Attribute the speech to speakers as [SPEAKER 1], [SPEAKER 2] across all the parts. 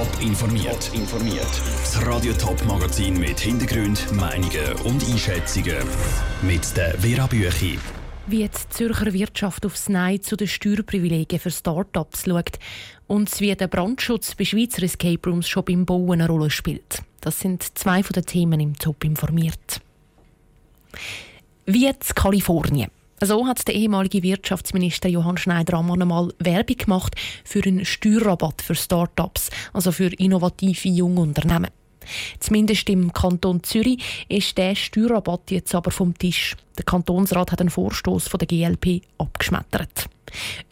[SPEAKER 1] Top informiert. informiert. Das Radio Top Magazin mit Hintergrund, Meinungen und Einschätzungen mit der Vera Büchi.
[SPEAKER 2] Wie die Zürcher Wirtschaft aufs Nein zu den Steuerprivilegien für Start-ups schaut und wie der Brandschutz bei Schweizer Escape Rooms schon beim Bauen eine Rolle spielt. Das sind zwei von den Themen im Top informiert. Wie jetzt Kalifornien. So hat der ehemalige Wirtschaftsminister Johann Schneider-Ammann einmal Werbung gemacht für einen Steuerrabatt für Start-ups, also für innovative junge Unternehmen. Zumindest im Kanton Zürich ist der Steuerrabatt jetzt aber vom Tisch. Der Kantonsrat hat einen Vorstoß von der GLP abgeschmettert.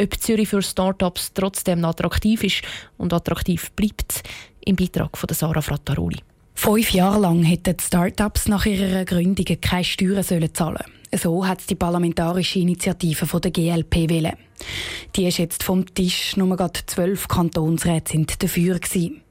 [SPEAKER 2] Ob Zürich für Start-ups trotzdem attraktiv ist und attraktiv bleibt, im Beitrag von Sarah Frattaroli.
[SPEAKER 3] Fünf Jahre lang hätten Start-ups nach ihrer Gründung keine Steuern zahlen sollen. So hat die parlamentarische Initiative von der GLP wählen. Die ist jetzt vom Tisch. Nur gerade zwölf Kantonsräte sind dafür gewesen.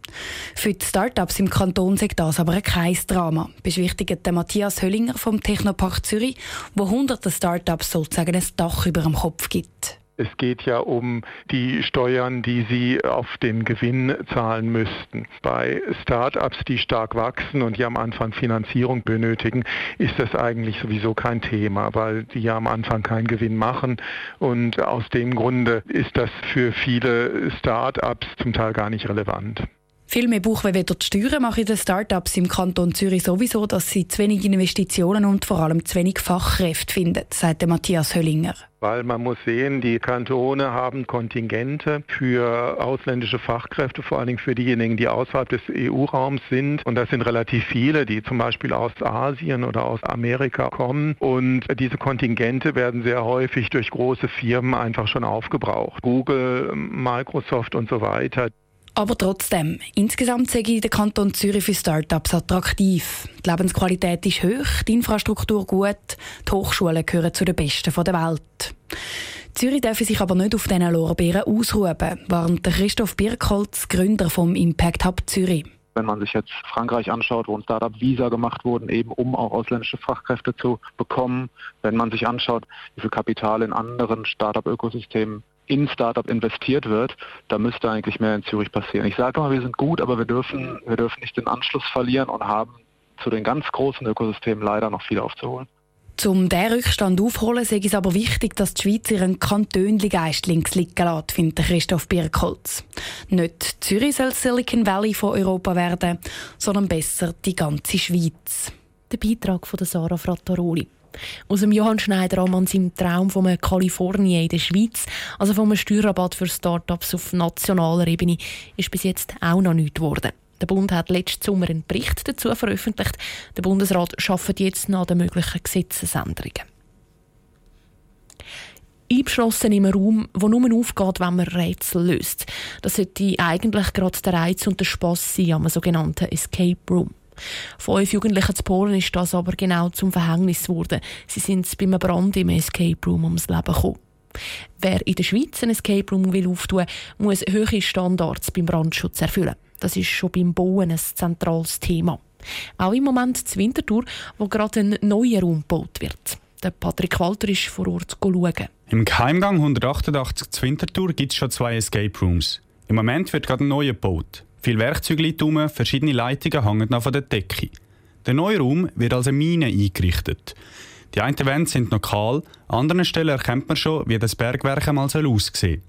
[SPEAKER 3] Für die Start-ups im Kanton sagt das aber kein Drama, beschwichtigt Matthias Höllinger vom Technopark Zürich, wo hunderte Start-ups sozusagen ein Dach über dem Kopf gibt.
[SPEAKER 4] Es geht ja um die Steuern, die sie auf den Gewinn zahlen müssten. Bei Start-ups, die stark wachsen und die am Anfang Finanzierung benötigen, ist das eigentlich sowieso kein Thema, weil die ja am Anfang keinen Gewinn machen. Und aus dem Grunde ist das für viele Start-ups zum Teil gar nicht relevant.
[SPEAKER 3] Viel mehr Buchweh die Steuern machen die Start-ups im Kanton Zürich sowieso, dass sie zu wenig Investitionen und vor allem zu wenig Fachkräfte finden, sagt Matthias Höllinger.
[SPEAKER 4] Weil man muss sehen, die Kantone haben Kontingente für ausländische Fachkräfte, vor allen Dingen für diejenigen, die außerhalb des EU-Raums sind. Und das sind relativ viele, die zum Beispiel aus Asien oder aus Amerika kommen. Und diese Kontingente werden sehr häufig durch große Firmen einfach schon aufgebraucht. Google, Microsoft und so weiter.
[SPEAKER 3] Aber trotzdem, insgesamt sehe ich den Kanton Zürich für Start-ups attraktiv. Die Lebensqualität ist hoch, die Infrastruktur gut, die Hochschulen gehören zu den besten der Welt. Zürich darf sich aber nicht auf diesen Lorbeeren ausruhen, warnt Christoph Birkholz, Gründer vom Impact Hub Zürich.
[SPEAKER 5] Wenn man sich jetzt Frankreich anschaut, wo ein Startup-Visa gemacht wurden, eben um auch ausländische Fachkräfte zu bekommen. Wenn man sich anschaut, wie viel Kapital in anderen Startup-Ökosystemen in Startup investiert wird, da müsste eigentlich mehr in Zürich passieren. Ich sage mal, wir sind gut, aber wir dürfen, wir dürfen nicht den Anschluss verlieren und haben zu den ganz großen Ökosystemen leider noch viel aufzuholen.
[SPEAKER 3] Um diesen Rückstand aufzuholen, ist es aber wichtig, dass die Schweiz ihren Kantönli-Geist links liegen lässt, findet Christoph Birkholz. Nicht Zürich soll Silicon Valley von Europa werden, sondern besser die ganze Schweiz.
[SPEAKER 2] Der Beitrag von Sarah Frattaroli. Aus dem Johann Schneider an seinem Traum von einem Kalifornien in der Schweiz, also von einem Steuerrabatt für Start-ups auf nationaler Ebene, ist bis jetzt auch noch nichts geworden. Der Bund hat letzten Sommer einen Bericht dazu veröffentlicht. Der Bundesrat schafft jetzt nach den möglichen Gesetzesänderungen. Eingeschlossen im Raum, wo nur aufgeht, wenn man Rätsel löst. Das sollte eigentlich gerade der Reiz und der Spass sein am sogenannten Escape Room. Fünf Jugendlichen zu Polen ist das aber genau zum Verhängnis geworden. Sie sind beim Brand im Escape Room ums Leben gekommen. Wer in der Schweiz einen Escape Room will auftun, muss hohe Standards beim Brandschutz erfüllen. Das ist schon beim Bauen ein zentrales Thema. Auch im Moment zu Winterthur, wo gerade ein neuer Raum gebaut wird. Der Patrick Walter ist vor Ort schauen.
[SPEAKER 6] Im Geheimgang 188 zu Winterthur gibt es schon zwei Escape Rooms. Im Moment wird gerade ein neuer gebaut. Viele Werkzeuge liegen verschiedene Leitungen hängen noch von der Decke. Der neue Raum wird als eine Mine eingerichtet. Die einen Wände sind noch kahl, an anderen Stellen erkennt man schon, wie das Bergwerk einmal aussehen soll.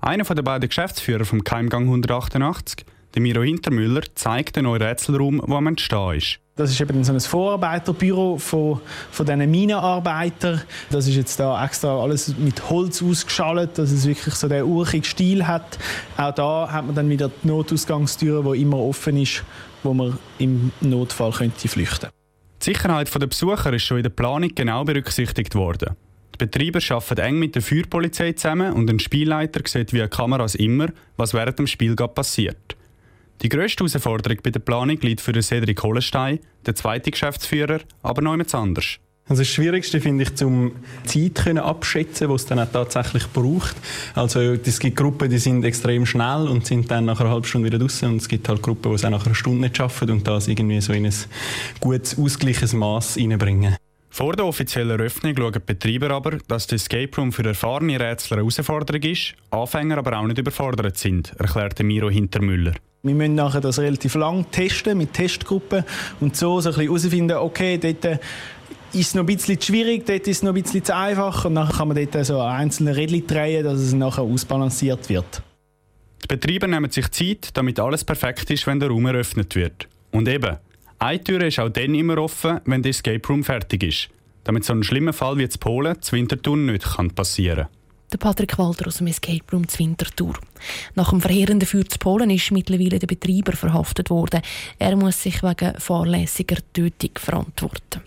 [SPEAKER 6] Einer der beiden Geschäftsführer vom Keimgang 188, der Miro Hintermüller, zeigt den neuen Rätselraum, wo man stehen ist.
[SPEAKER 7] Das ist eben so ein Vorarbeiterbüro von, von diesen Minenarbeitern. Das ist jetzt da extra alles mit Holz ausgeschaltet, dass es wirklich so den urchigen Stil hat. Auch da hat man dann wieder die Notausgangstür, die immer offen ist, wo man im Notfall könnte flüchten
[SPEAKER 6] Die Sicherheit der Besucher ist schon in der Planung genau berücksichtigt worden. Die Betreiber arbeiten eng mit der Feuerpolizei zusammen und ein Spielleiter sieht via Kameras immer, was während dem Spiel passiert. Die grösste Herausforderung bei der Planung liegt für Cedric Hollenstein, der zweite Geschäftsführer, aber noch jemand anders.
[SPEAKER 8] Also das Schwierigste finde ich, zum Zeit können abschätzen, was es dann auch tatsächlich braucht. Also es gibt Gruppen, die sind extrem schnell und sind dann nach einer halben Stunde wieder draußen und es gibt halt Gruppen, die es auch nach einer Stunde nicht schaffen und das irgendwie so in ein gutes, ausgleiches Maß reinbringen.
[SPEAKER 6] Vor der offiziellen Eröffnung schauen die Betreiber aber, dass der Escape Room für erfahrene Rätsler eine Herausforderung ist, Anfänger aber auch nicht überfordert sind, erklärte Miro Hintermüller.
[SPEAKER 7] Wir müssen nachher das relativ lang testen mit Testgruppen und so, so ein bisschen herausfinden, okay, dort äh, ist es noch ein bisschen schwierig, dort ist es noch ein bisschen zu einfach und dann kann man dort so einzelne Rädchen drehen, dass es nachher ausbalanciert wird.
[SPEAKER 6] Die Betreiber nehmen sich Zeit, damit alles perfekt ist, wenn der Raum eröffnet wird. Und eben, eine Tür ist auch dann immer offen, wenn der Escape Room fertig ist, damit so ein schlimmer Fall wie zu Polen zu Winterthur nicht passieren kann.
[SPEAKER 2] Der Patrick Walter aus dem Escape Room Zwintertour. Nach dem verheerenden Feuer zu Polen ist mittlerweile der Betreiber verhaftet worden. Er muss sich wegen fahrlässiger Tötung verantworten.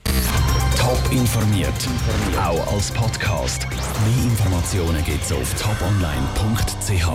[SPEAKER 1] Top informiert, auch als Podcast. Mehr Informationen gibt's auf toponline.ch.